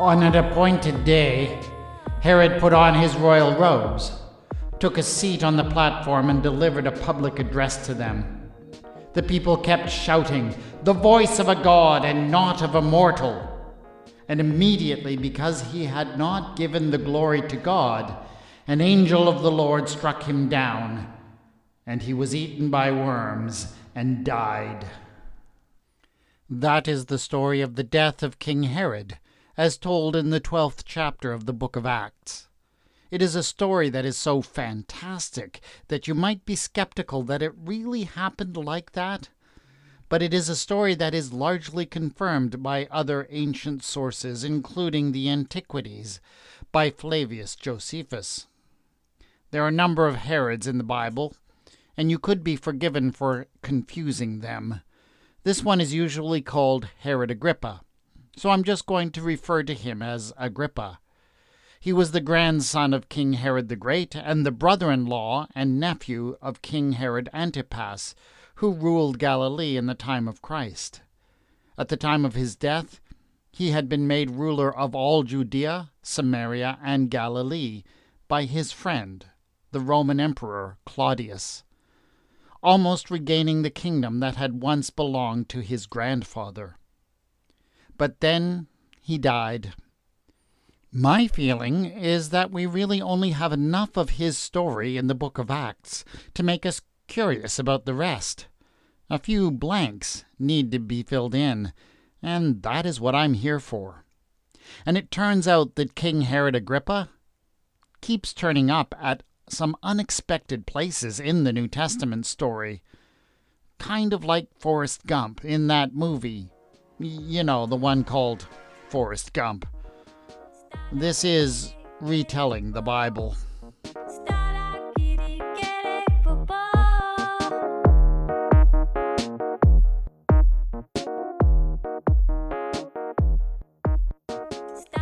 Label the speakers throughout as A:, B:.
A: On an appointed day, Herod put on his royal robes, took a seat on the platform, and delivered a public address to them. The people kept shouting, The voice of a god and not of a mortal. And immediately, because he had not given the glory to God, an angel of the Lord struck him down, and he was eaten by worms and died. That is the story of the death of King Herod, as told in the 12th chapter of the book of Acts. It is a story that is so fantastic that you might be skeptical that it really happened like that. But it is a story that is largely confirmed by other ancient sources, including the Antiquities by Flavius Josephus. There are a number of Herods in the Bible, and you could be forgiven for confusing them. This one is usually called Herod Agrippa, so I'm just going to refer to him as Agrippa. He was the grandson of King Herod the Great and the brother in law and nephew of King Herod Antipas, who ruled Galilee in the time of Christ. At the time of his death, he had been made ruler of all Judea, Samaria, and Galilee by his friend, the Roman Emperor Claudius almost regaining the kingdom that had once belonged to his grandfather. But then he died. My feeling is that we really only have enough of his story in the book of Acts to make us curious about the rest. A few blanks need to be filled in, and that is what I'm here for. And it turns out that King Herod Agrippa keeps turning up at some unexpected places in the New Testament story. Kind of like Forrest Gump in that movie. You know, the one called Forrest Gump. This is retelling the Bible.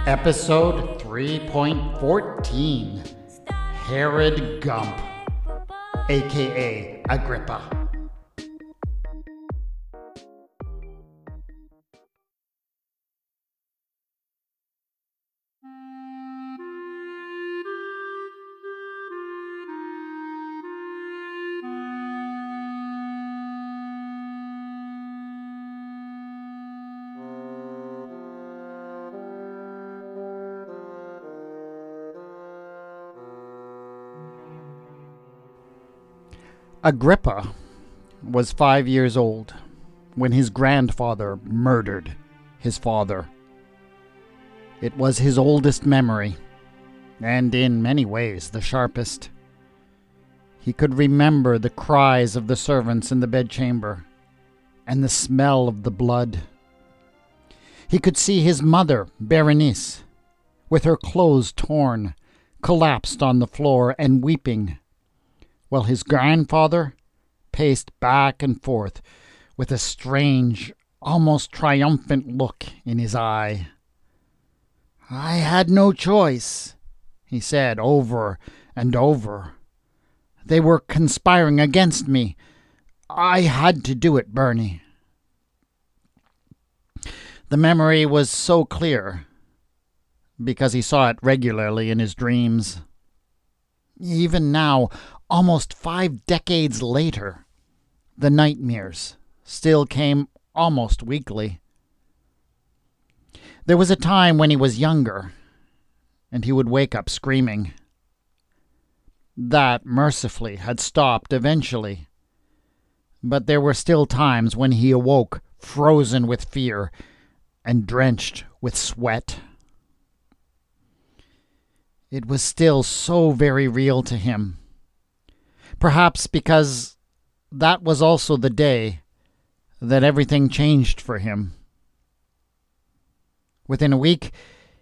A: Episode 3.14 Herod Gump, aka Agrippa. Agrippa was five years old when his grandfather murdered his father. It was his oldest memory, and in many ways the sharpest. He could remember the cries of the servants in the bedchamber and the smell of the blood. He could see his mother, Berenice, with her clothes torn, collapsed on the floor and weeping while his grandfather paced back and forth with a strange, almost triumphant look in his eye. I had no choice, he said over and over. They were conspiring against me. I had to do it, Bernie. The memory was so clear because he saw it regularly in his dreams. Even now, almost five decades later, the nightmares still came almost weekly. There was a time when he was younger, and he would wake up screaming. That, mercifully, had stopped eventually. But there were still times when he awoke frozen with fear and drenched with sweat. It was still so very real to him Perhaps because that was also the day that everything changed for him. Within a week,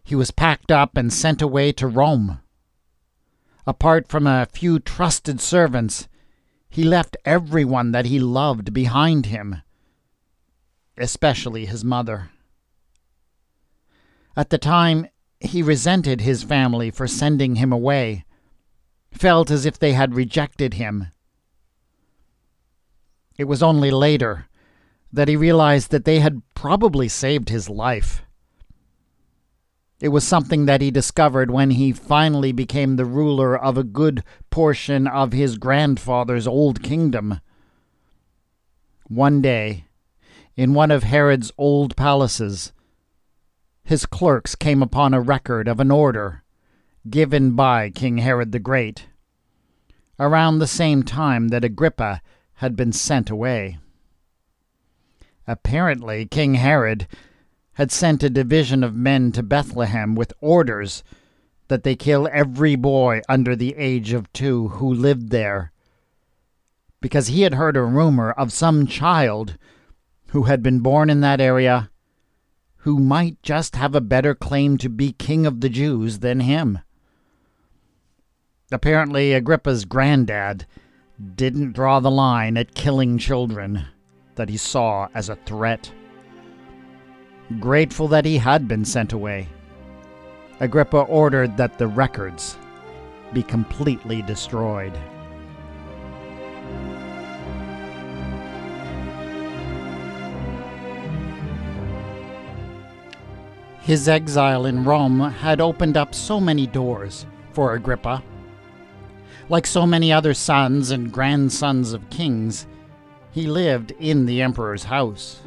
A: he was packed up and sent away to Rome. Apart from a few trusted servants, he left everyone that he loved behind him, especially his mother. At the time, he resented his family for sending him away felt as if they had rejected him. It was only later that he realized that they had probably saved his life. It was something that he discovered when he finally became the ruler of a good portion of his grandfather's old kingdom. One day, in one of Herod's old palaces, his clerks came upon a record of an order given by King Herod the Great, around the same time that Agrippa had been sent away. Apparently, King Herod had sent a division of men to Bethlehem with orders that they kill every boy under the age of two who lived there, because he had heard a rumor of some child who had been born in that area who might just have a better claim to be king of the Jews than him. Apparently, Agrippa's granddad didn't draw the line at killing children that he saw as a threat grateful that he had been sent away. Agrippa ordered that the records be completely destroyed. His exile in Rome had opened up so many doors for Agrippa. Like so many other sons and grandsons of kings, he lived in the emperor's house.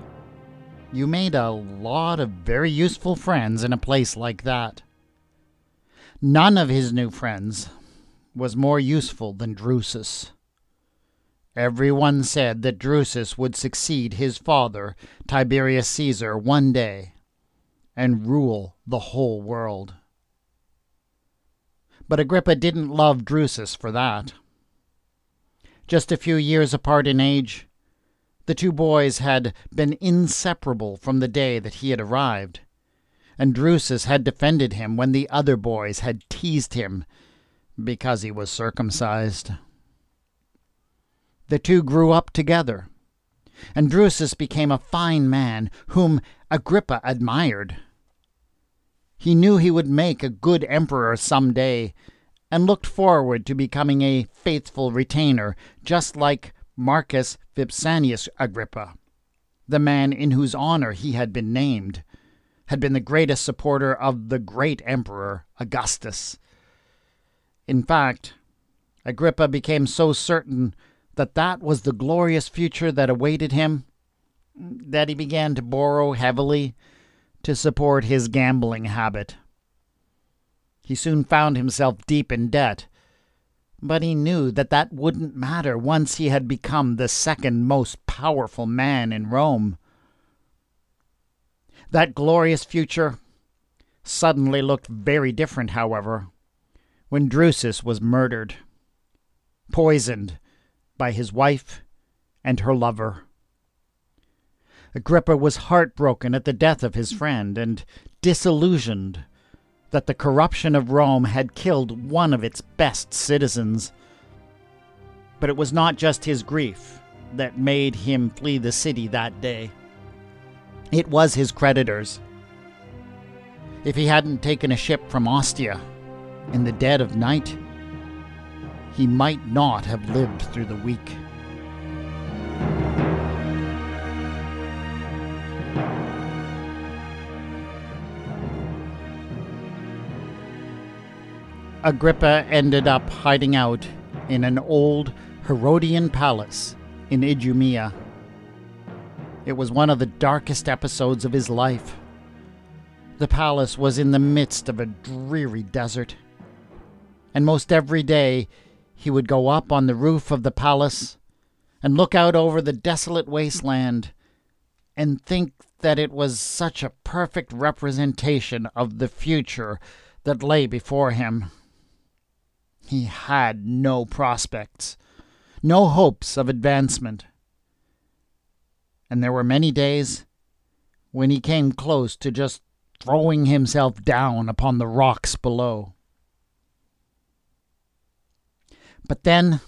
A: You made a lot of very useful friends in a place like that. None of his new friends was more useful than Drusus. Everyone said that Drusus would succeed his father, Tiberius Caesar, one day and rule the whole world. But Agrippa didn't love Drusus for that. Just a few years apart in age, the two boys had been inseparable from the day that he had arrived, and Drusus had defended him when the other boys had teased him because he was circumcised. The two grew up together, and Drusus became a fine man whom Agrippa admired. He knew he would make a good emperor some day, and looked forward to becoming a faithful retainer, just like Marcus Vipsanius Agrippa, the man in whose honor he had been named, had been the greatest supporter of the great emperor Augustus. In fact, Agrippa became so certain that that was the glorious future that awaited him that he began to borrow heavily to support his gambling habit. He soon found himself deep in debt but he knew that that wouldn't matter once he had become the second most powerful man in Rome. That glorious future suddenly looked very different, however, when Drusus was murdered, poisoned by his wife and her lover. Agrippa was heartbroken at the death of his friend and disillusioned that the corruption of Rome had killed one of its best citizens. But it was not just his grief that made him flee the city that day. It was his creditors. If he hadn't taken a ship from Ostia in the dead of night, he might not have lived through the week. Agrippa ended up hiding out in an old Herodian palace in Idumea. It was one of the darkest episodes of his life. The palace was in the midst of a dreary desert, and most every day he would go up on the roof of the palace and look out over the desolate wasteland and think that it was such a perfect representation of the future that lay before him. He had no prospects, no hopes of advancement. And there were many days when he came close to just throwing himself down upon the rocks below. But then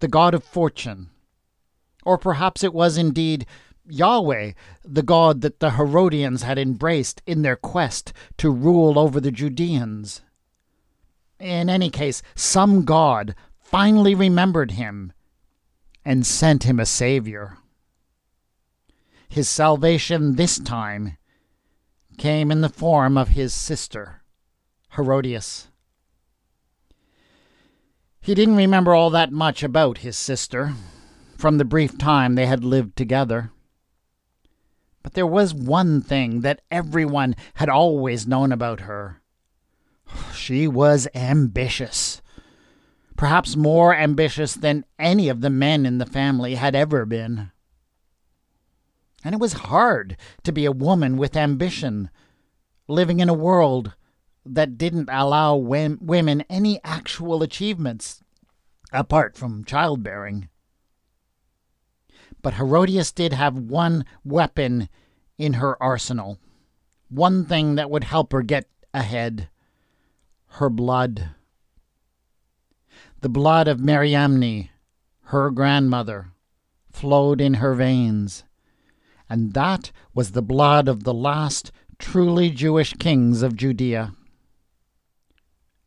A: the god of fortune, or perhaps it was indeed Yahweh, the god that the Herodians had embraced in their quest to rule over the Judeans, in any case, some god finally remembered him and sent him a savior. His salvation this time came in the form of his sister, Herodias. He didn't remember all that much about his sister from the brief time they had lived together. But there was one thing that everyone had always known about her. She was ambitious. Perhaps more ambitious than any of the men in the family had ever been. And it was hard to be a woman with ambition, living in a world that didn't allow women any actual achievements apart from childbearing. But Herodias did have one weapon in her arsenal, one thing that would help her get ahead her blood. The blood of Mariamne, her grandmother, flowed in her veins, and that was the blood of the last truly Jewish kings of Judea.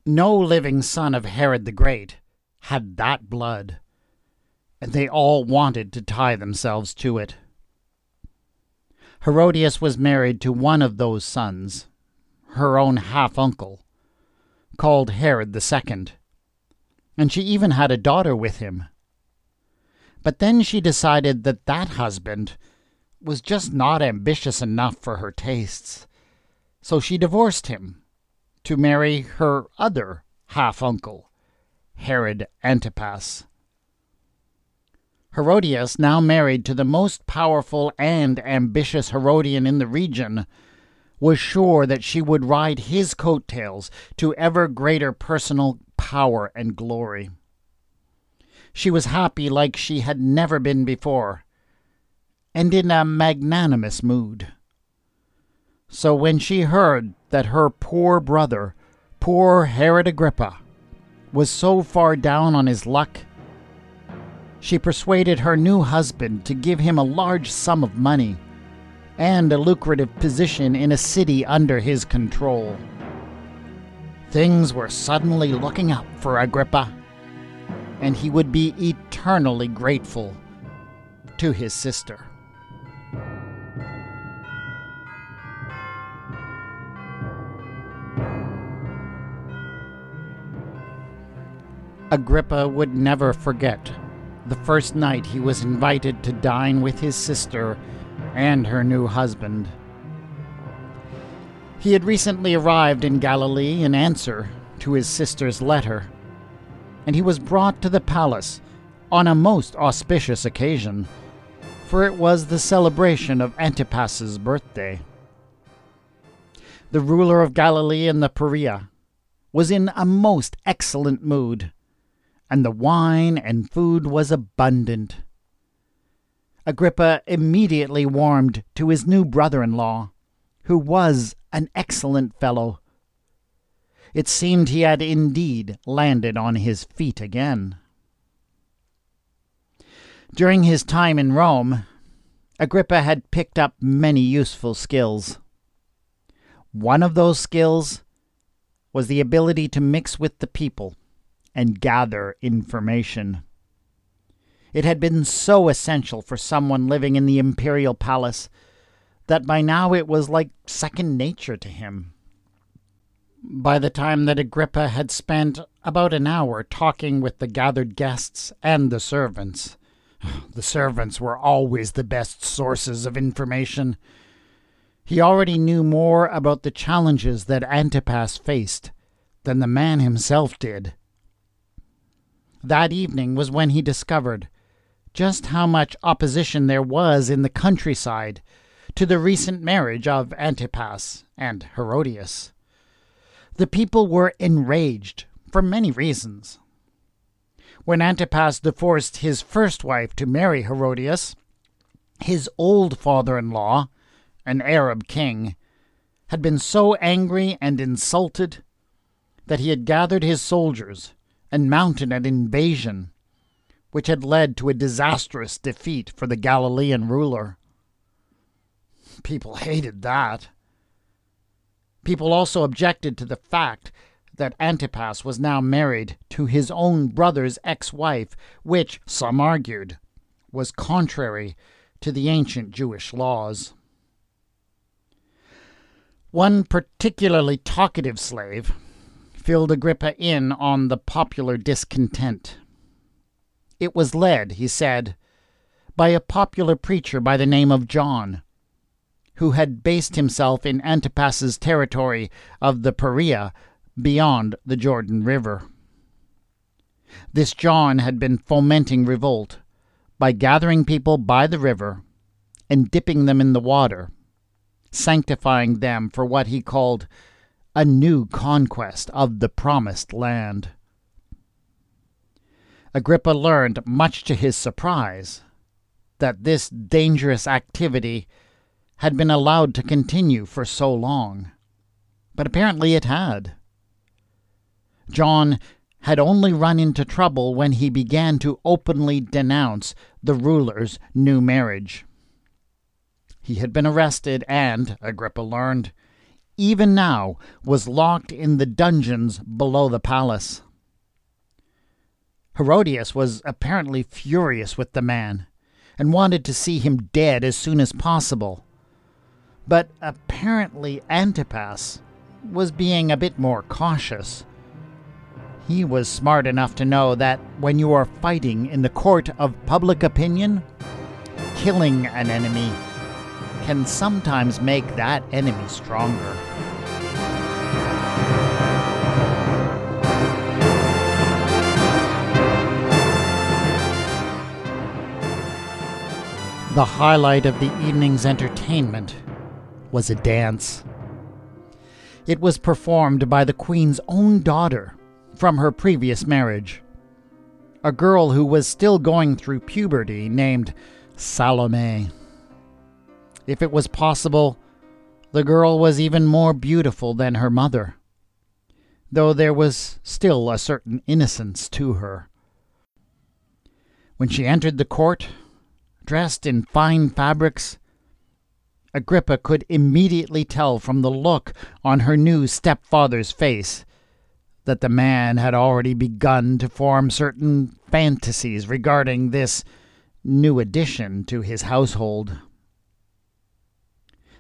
A: No living son of Herod the Great had that blood, and they all wanted to tie themselves to it. Herodias was married to one of those sons, her own half uncle, called Herod the Second, and she even had a daughter with him. But then she decided that that husband was just not ambitious enough for her tastes, so she divorced him to marry her other half uncle, Herod Antipas. Herodias, now married to the most powerful and ambitious Herodian in the region, was sure that she would ride his coattails to ever greater personal power and glory. She was happy like she had never been before, and in a magnanimous mood. So when she heard that her poor brother, poor Herod Agrippa, was so far down on his luck, she persuaded her new husband to give him a large sum of money and a lucrative position in a city under his control. Things were suddenly looking up for Agrippa, and he would be eternally grateful to his sister. Agrippa would never forget the first night he was invited to dine with his sister and her new husband. He had recently arrived in Galilee in answer to his sister's letter, and he was brought to the palace on a most auspicious occasion, for it was the celebration of Antipas's birthday. The ruler of Galilee and the Perea was in a most excellent mood and the wine and food was abundant. Agrippa immediately warmed to his new brother in law, who was an excellent fellow. It seemed he had indeed landed on his feet again. During his time in Rome, Agrippa had picked up many useful skills. One of those skills was the ability to mix with the people and gather information. It had been so essential for someone living in the imperial palace that by now it was like second nature to him. By the time that Agrippa had spent about an hour talking with the gathered guests and the servants, the servants were always the best sources of information. He already knew more about the challenges that Antipas faced than the man himself did. That evening was when he discovered just how much opposition there was in the countryside to the recent marriage of Antipas and Herodias. The people were enraged for many reasons. When Antipas divorced his first wife to marry Herodias, his old father in law, an Arab king, had been so angry and insulted that he had gathered his soldiers and mounted an invasion, which had led to a disastrous defeat for the Galilean ruler. People hated that. People also objected to the fact that Antipas was now married to his own brother's ex wife, which, some argued, was contrary to the ancient Jewish laws. One particularly talkative slave filled Agrippa in on the popular discontent. It was led, he said, by a popular preacher by the name of John, who had based himself in Antipas's territory of the Perea beyond the Jordan River. This John had been fomenting revolt by gathering people by the river and dipping them in the water, sanctifying them for what he called a new conquest of the promised land. Agrippa learned, much to his surprise, that this dangerous activity had been allowed to continue for so long. But apparently it had. John had only run into trouble when he began to openly denounce the ruler's new marriage. He had been arrested and, Agrippa learned, even now was locked in the dungeons below the palace. Herodias was apparently furious with the man and wanted to see him dead as soon as possible. But apparently Antipas was being a bit more cautious. He was smart enough to know that when you are fighting in the court of public opinion, killing an enemy can sometimes make that enemy stronger. The highlight of the evening's entertainment was a dance. It was performed by the Queen's own daughter from her previous marriage, a girl who was still going through puberty named Salome. If it was possible, the girl was even more beautiful than her mother, though there was still a certain innocence to her. When she entered the court, dressed in fine fabrics, Agrippa could immediately tell from the look on her new stepfather's face that the man had already begun to form certain fantasies regarding this new addition to his household.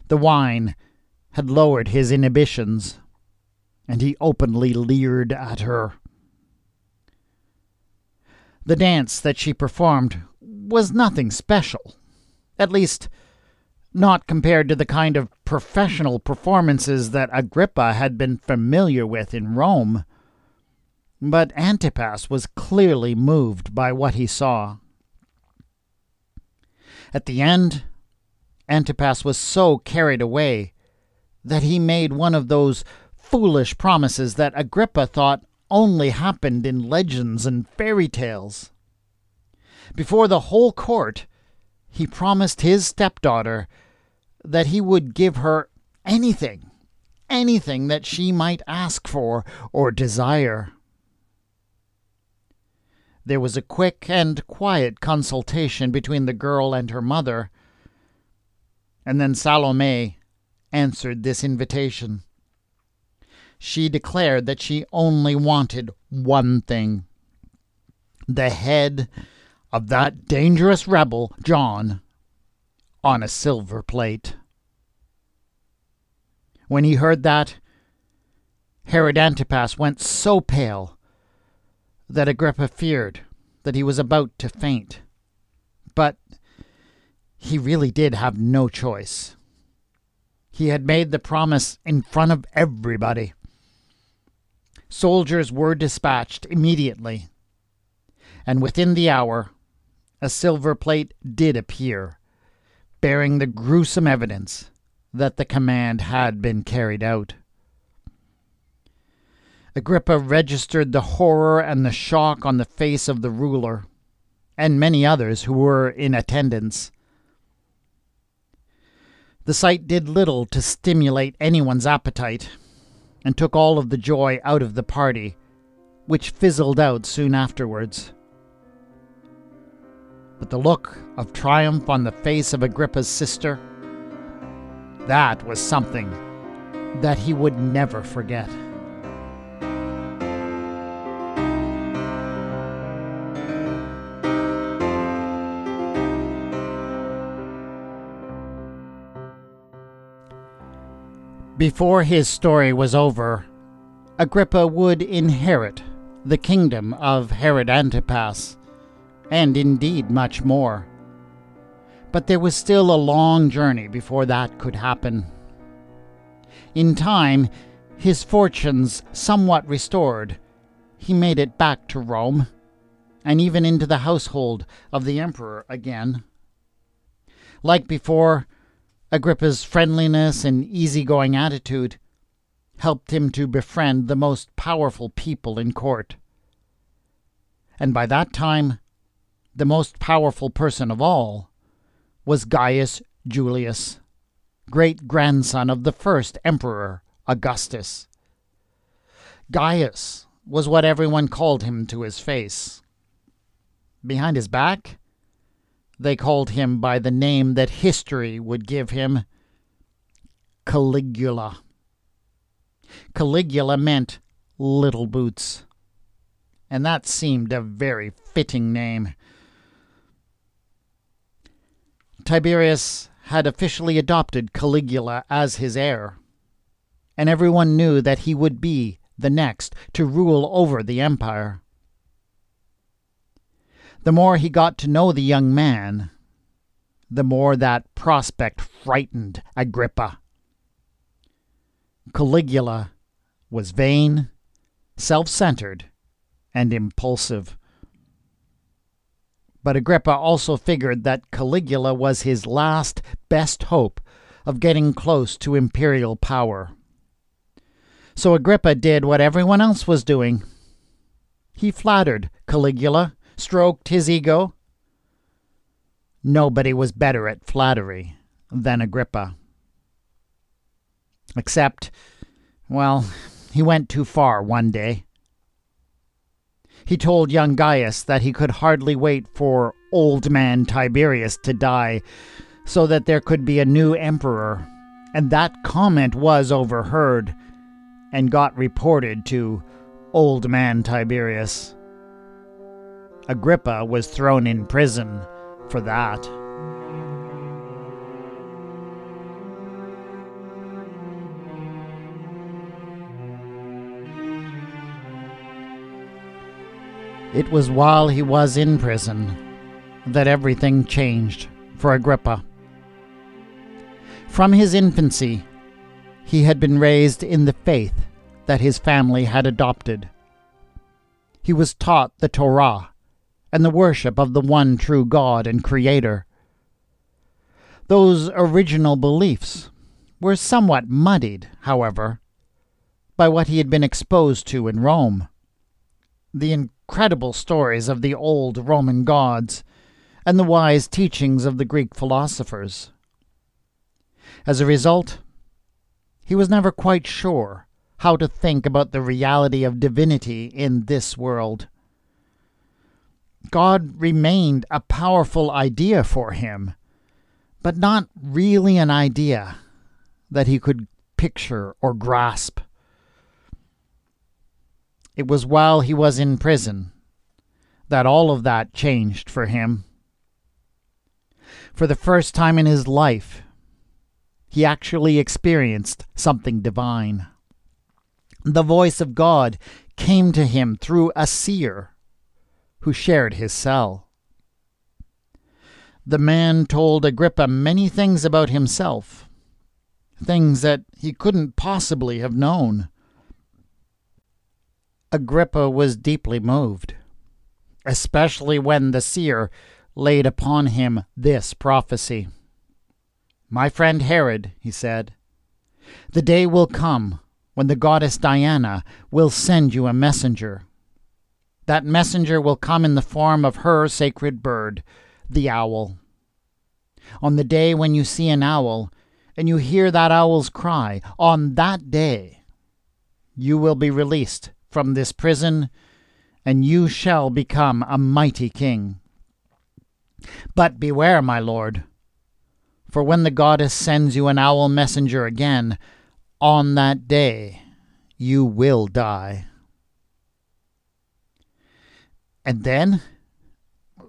A: The wine had lowered his inhibitions, and he openly leered at her. The dance that she performed was nothing special, at least, not compared to the kind of professional performances that Agrippa had been familiar with in Rome. But Antipas was clearly moved by what he saw. At the end, Antipas was so carried away that he made one of those foolish promises that Agrippa thought only happened in legends and fairy tales. Before the whole court, he promised his stepdaughter that he would give her anything, anything that she might ask for or desire. There was a quick and quiet consultation between the girl and her mother, and then Salome answered this invitation. She declared that she only wanted one thing the head of that dangerous rebel, John, on a silver plate. When he heard that, Herod Antipas went so pale that Agrippa feared that he was about to faint. But he really did have no choice. He had made the promise in front of everybody. Soldiers were dispatched immediately, and within the hour a silver plate did appear, bearing the gruesome evidence that the command had been carried out. Agrippa registered the horror and the shock on the face of the ruler and many others who were in attendance. The sight did little to stimulate anyone's appetite and took all of the joy out of the party, which fizzled out soon afterwards but the look of triumph on the face of Agrippa's sister, that was something that he would never forget. Before his story was over, Agrippa would inherit the kingdom of Herod Antipas, and indeed much more. But there was still a long journey before that could happen. In time, his fortunes somewhat restored, he made it back to Rome, and even into the household of the emperor again. Like before, Agrippa's friendliness and easygoing attitude helped him to befriend the most powerful people in court. And by that time, the most powerful person of all was Gaius Julius, great grandson of the first emperor, Augustus. Gaius was what everyone called him to his face. Behind his back, they called him by the name that history would give him Caligula. Caligula meant little boots, and that seemed a very fitting name. Tiberius had officially adopted Caligula as his heir, and everyone knew that he would be the next to rule over the empire. The more he got to know the young man, the more that prospect frightened Agrippa. Caligula was vain, self centered, and impulsive. But Agrippa also figured that Caligula was his last best hope of getting close to imperial power. So Agrippa did what everyone else was doing. He flattered Caligula, stroked his ego. Nobody was better at flattery than Agrippa. Except, well, he went too far one day. He told young Gaius that he could hardly wait for old man Tiberius to die so that there could be a new emperor, and that comment was overheard and got reported to old man Tiberius. Agrippa was thrown in prison for that. It was while he was in prison that everything changed for Agrippa. From his infancy, he had been raised in the faith that his family had adopted. He was taught the Torah and the worship of the one true God and Creator. Those original beliefs were somewhat muddied, however, by what he had been exposed to in Rome. The incredible stories of the old Roman gods, and the wise teachings of the Greek philosophers. As a result, he was never quite sure how to think about the reality of divinity in this world. God remained a powerful idea for him, but not really an idea that he could picture or grasp. It was while he was in prison that all of that changed for him. For the first time in his life, he actually experienced something divine. The voice of God came to him through a seer who shared his cell. The man told Agrippa many things about himself, things that he couldn't possibly have known. Agrippa was deeply moved, especially when the seer laid upon him this prophecy. My friend Herod, he said, the day will come when the goddess Diana will send you a messenger. That messenger will come in the form of her sacred bird, the owl. On the day when you see an owl, and you hear that owl's cry, on that day you will be released from this prison, and you shall become a mighty king. But beware, my lord, for when the goddess sends you an owl messenger again, on that day you will die. And then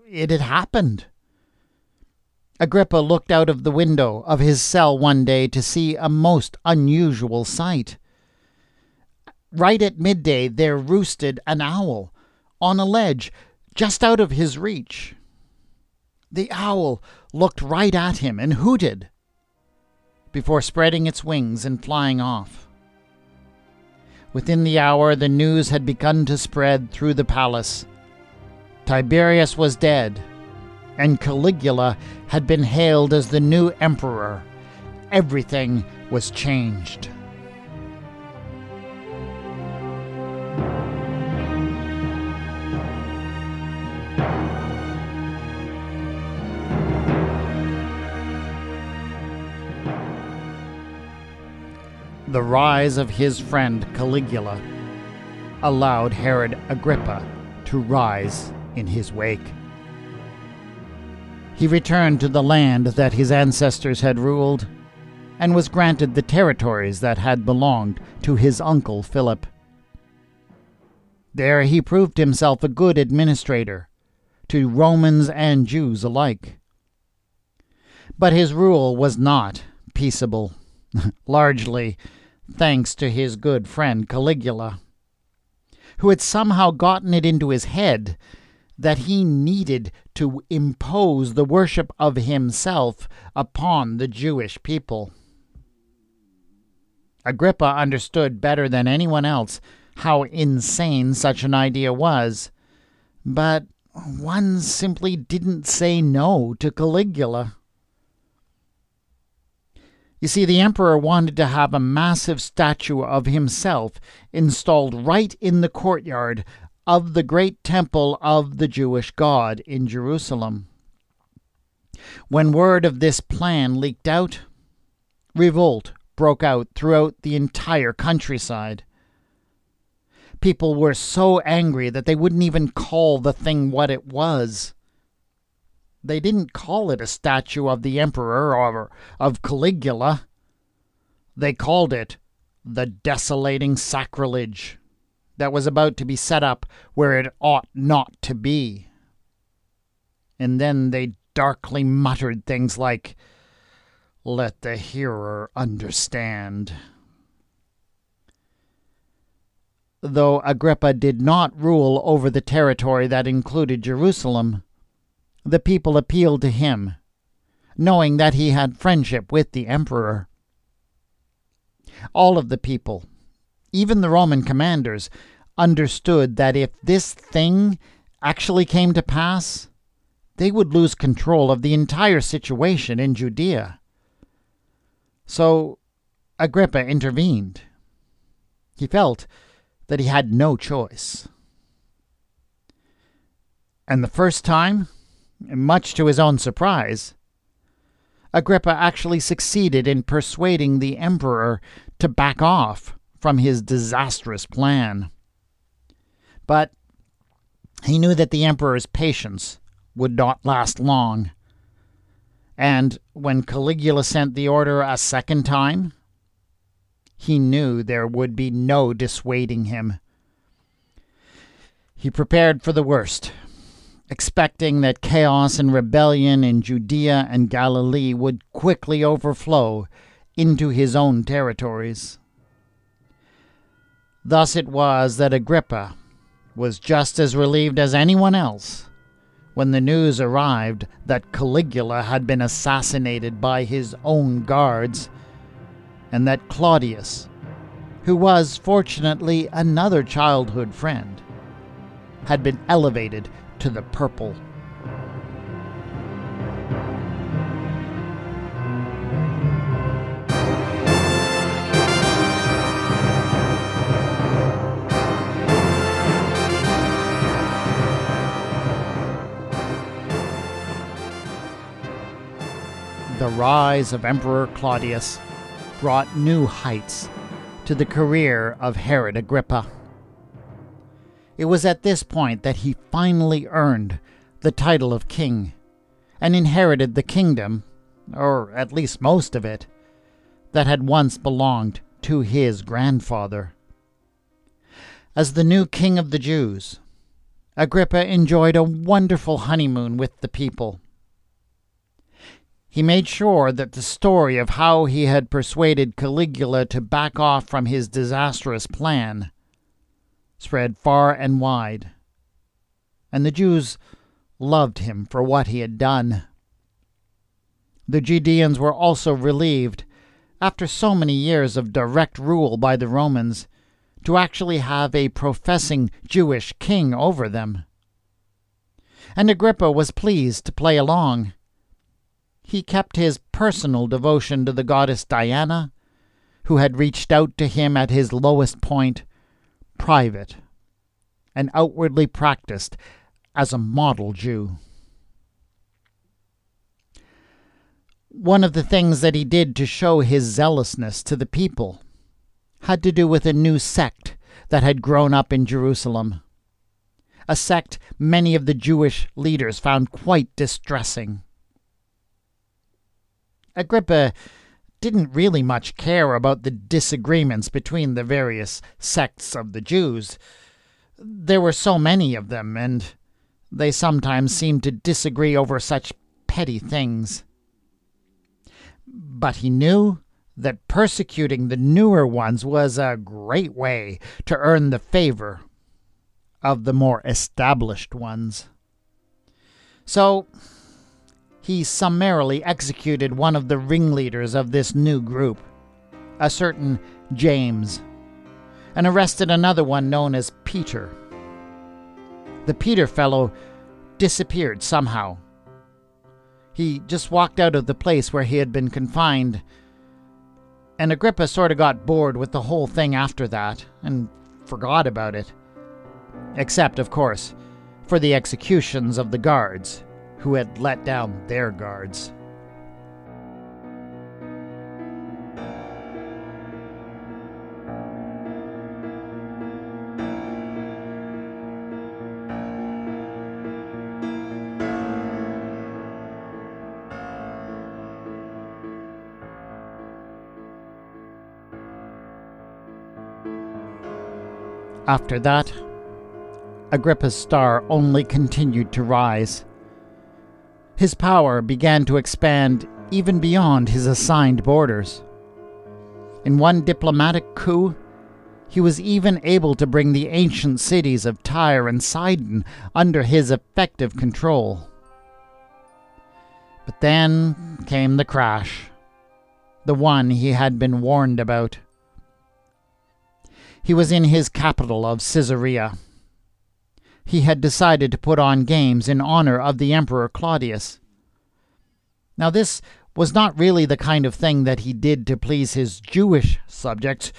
A: it had happened. Agrippa looked out of the window of his cell one day to see a most unusual sight. Right at midday there roosted an owl on a ledge just out of his reach. The owl looked right at him and hooted before spreading its wings and flying off. Within the hour, the news had begun to spread through the palace. Tiberius was dead, and Caligula had been hailed as the new emperor. Everything was changed. The rise of his friend Caligula allowed Herod Agrippa to rise in his wake. He returned to the land that his ancestors had ruled and was granted the territories that had belonged to his uncle Philip. There he proved himself a good administrator to Romans and Jews alike. But his rule was not peaceable, largely thanks to his good friend Caligula, who had somehow gotten it into his head that he needed to impose the worship of himself upon the Jewish people. Agrippa understood better than anyone else how insane such an idea was, but one simply didn't say no to Caligula. You see, the emperor wanted to have a massive statue of himself installed right in the courtyard of the great temple of the Jewish God in Jerusalem. When word of this plan leaked out, revolt broke out throughout the entire countryside. People were so angry that they wouldn't even call the thing what it was. They didn't call it a statue of the emperor or of Caligula. They called it the desolating sacrilege that was about to be set up where it ought not to be. And then they darkly muttered things like, Let the hearer understand. Though Agrippa did not rule over the territory that included Jerusalem, the people appealed to him, knowing that he had friendship with the emperor. All of the people, even the Roman commanders, understood that if this thing actually came to pass, they would lose control of the entire situation in Judea. So Agrippa intervened. He felt that he had no choice. And the first time, much to his own surprise, Agrippa actually succeeded in persuading the emperor to back off from his disastrous plan. But he knew that the emperor's patience would not last long. And when Caligula sent the order a second time, he knew there would be no dissuading him. He prepared for the worst expecting that chaos and rebellion in Judea and Galilee would quickly overflow into his own territories. Thus it was that Agrippa was just as relieved as anyone else when the news arrived that Caligula had been assassinated by his own guards, and that Claudius, who was fortunately another childhood friend, had been elevated to the purple. The rise of Emperor Claudius brought new heights to the career of Herod Agrippa. It was at this point that he finally earned the title of king and inherited the kingdom, or at least most of it, that had once belonged to his grandfather. As the new king of the Jews, Agrippa enjoyed a wonderful honeymoon with the people. he made sure that the story of how he had persuaded Caligula to back off from his disastrous plan spread far and wide, and the Jews loved him for what he had done. The Judeans were also relieved, after so many years of direct rule by the Romans, to actually have a professing Jewish king over them. And Agrippa was pleased to play along he kept his personal devotion to the goddess Diana, who had reached out to him at his lowest point, private, and outwardly practiced as a model Jew. One of the things that he did to show his zealousness to the people had to do with a new sect that had grown up in Jerusalem, a sect many of the Jewish leaders found quite distressing. Agrippa didn't really much care about the disagreements between the various sects of the Jews. There were so many of them, and they sometimes seemed to disagree over such petty things. But he knew that persecuting the newer ones was a great way to earn the favor of the more established ones. So he summarily executed one of the ringleaders of this new group, a certain James, and arrested another one known as Peter. The Peter fellow disappeared somehow. He just walked out of the place where he had been confined, and Agrippa sort of got bored with the whole thing after that and forgot about it. Except, of course, for the executions of the guards who had let down their guards. After that, Agrippa's star only continued to rise. His power began to expand even beyond his assigned borders. In one diplomatic coup, he was even able to bring the ancient cities of Tyre and Sidon under his effective control. But then came the crash, the one he had been warned about. He was in his capital of Caesarea he had decided to put on games in honor of the Emperor Claudius. Now, this was not really the kind of thing that he did to please his Jewish subjects,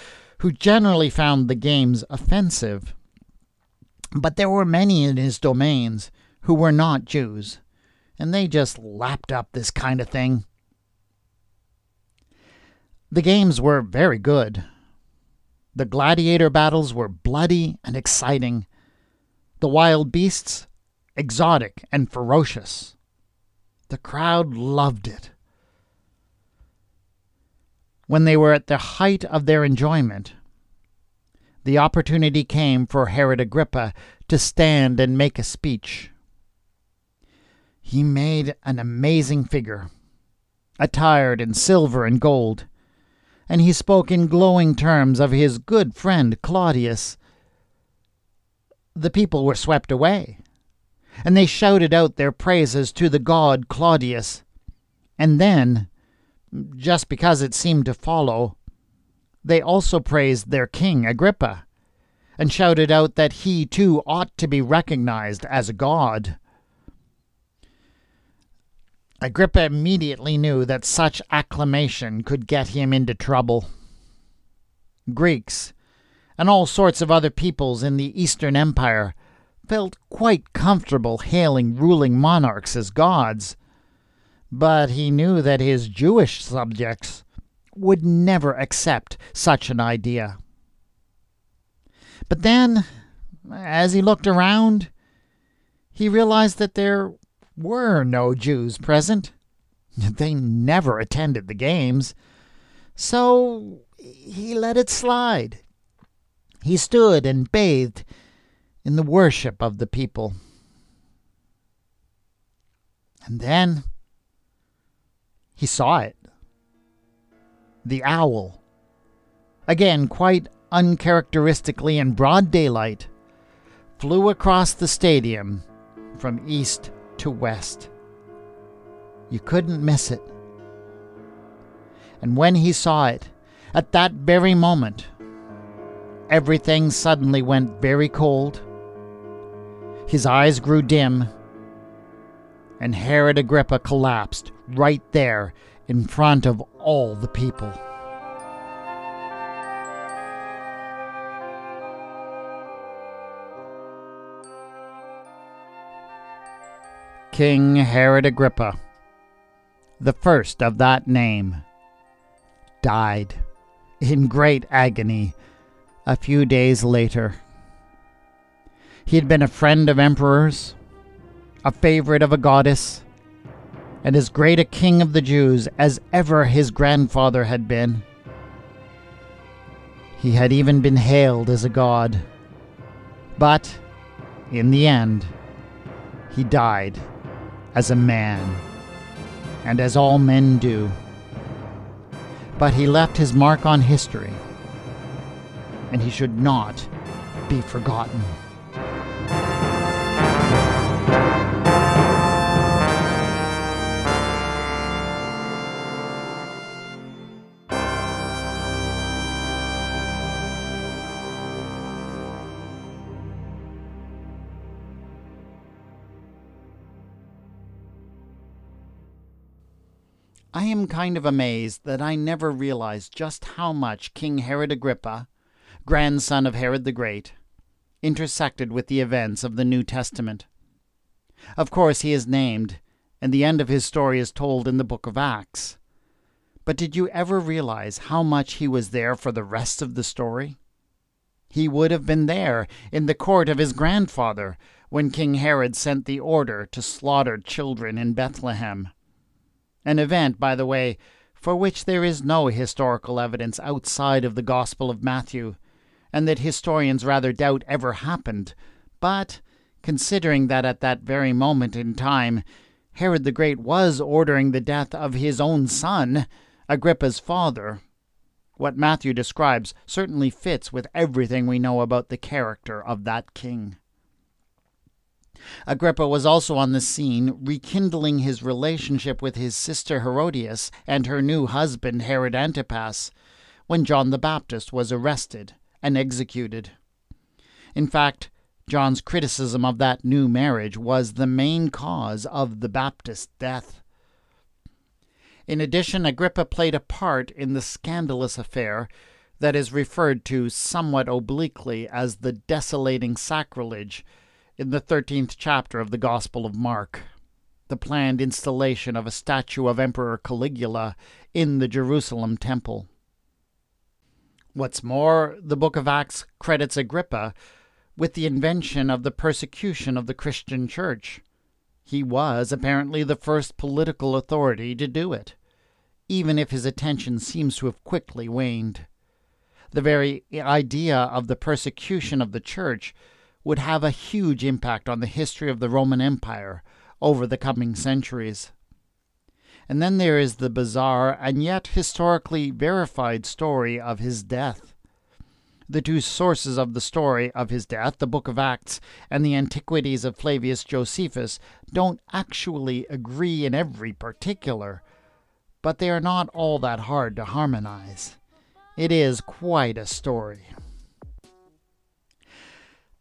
A: who generally found the games offensive. But there were many in his domains who were not Jews, and they just lapped up this kind of thing. The games were very good. The gladiator battles were bloody and exciting, the wild beasts, exotic and ferocious. The crowd loved it. When they were at the height of their enjoyment, the opportunity came for Herod Agrippa to stand and make a speech. He made an amazing figure, attired in silver and gold, and he spoke in glowing terms of his good friend Claudius the people were swept away, and they shouted out their praises to the god Claudius. And then, just because it seemed to follow, they also praised their king Agrippa, and shouted out that he too ought to be recognized as a god. Agrippa immediately knew that such acclamation could get him into trouble. Greeks and all sorts of other peoples in the Eastern Empire felt quite comfortable hailing ruling monarchs as gods. But he knew that his Jewish subjects would never accept such an idea. But then, as he looked around, he realized that there were no Jews present. They never attended the games. So he let it slide. He stood and bathed in the worship of the people. And then he saw it. The owl. Again, quite uncharacteristically in broad daylight, flew across the stadium from east to west. You couldn't miss it. And when he saw it, at that very moment, everything suddenly went very cold. His eyes grew dim, and Herod Agrippa collapsed right there in front of all the people. King Herod Agrippa, the first of that name, died in great agony a few days later. He had been a friend of emperors, a favorite of a goddess, and as great a king of the Jews as ever his grandfather had been. He had even been hailed as a god. But, in the end, he died as a man, and as all men do. But he left his mark on history, and he should not be forgotten. I am kind of amazed that I never realized just how much King Herod Agrippa, grandson of Herod the Great, intersected with the events of the New Testament. Of course, he is named, and the end of his story is told in the book of Acts. But did you ever realize how much he was there for the rest of the story? He would have been there in the court of his grandfather when King Herod sent the order to slaughter children in Bethlehem an event, by the way, for which there is no historical evidence outside of the Gospel of Matthew, and that historians rather doubt ever happened. But, considering that at that very moment in time Herod the Great was ordering the death of his own son, Agrippa's father, what Matthew describes certainly fits with everything we know about the character of that king. Agrippa was also on the scene, rekindling his relationship with his sister Herodias and her new husband Herod Antipas, when John the Baptist was arrested and executed. In fact, John's criticism of that new marriage was the main cause of the Baptist's death. In addition, Agrippa played a part in the scandalous affair that is referred to somewhat obliquely as the desolating sacrilege in the 13th chapter of the Gospel of Mark, the planned installation of a statue of Emperor Caligula in the Jerusalem temple. What's more, the book of Acts credits Agrippa with the invention of the persecution of the Christian church. He was apparently the first political authority to do it, even if his attention seems to have quickly waned. The very idea of the persecution of the church would have a huge impact on the history of the Roman Empire over the coming centuries. And then there is the bizarre and yet historically verified story of his death. The two sources of the story of his death, the Book of Acts and the Antiquities of Flavius Josephus, don't actually agree in every particular, but they are not all that hard to harmonize. It is quite a story.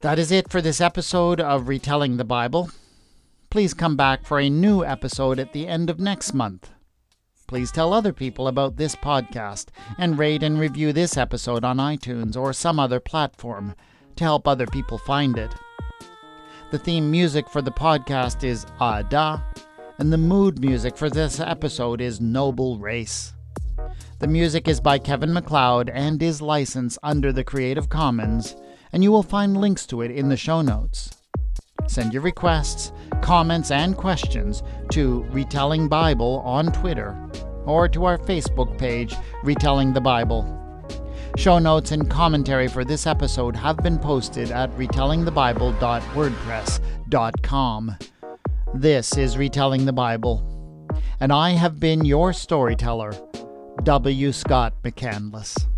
A: That is it for this episode of Retelling the Bible. Please come back for a new episode at the end of next month. Please tell other people about this podcast and rate and review this episode on iTunes or some other platform to help other people find it. The theme music for the podcast is Ada, and the mood music for this episode is Noble Race. The music is by Kevin MacLeod and is licensed under the Creative Commons and you will find links to it in the show notes. Send your requests, comments, and questions to Retelling Bible on Twitter or to our Facebook page, Retelling the Bible. Show notes and commentary for this episode have been posted at retellingthebible.wordpress.com. This is Retelling the Bible, and I have been your storyteller, W. Scott McCandless.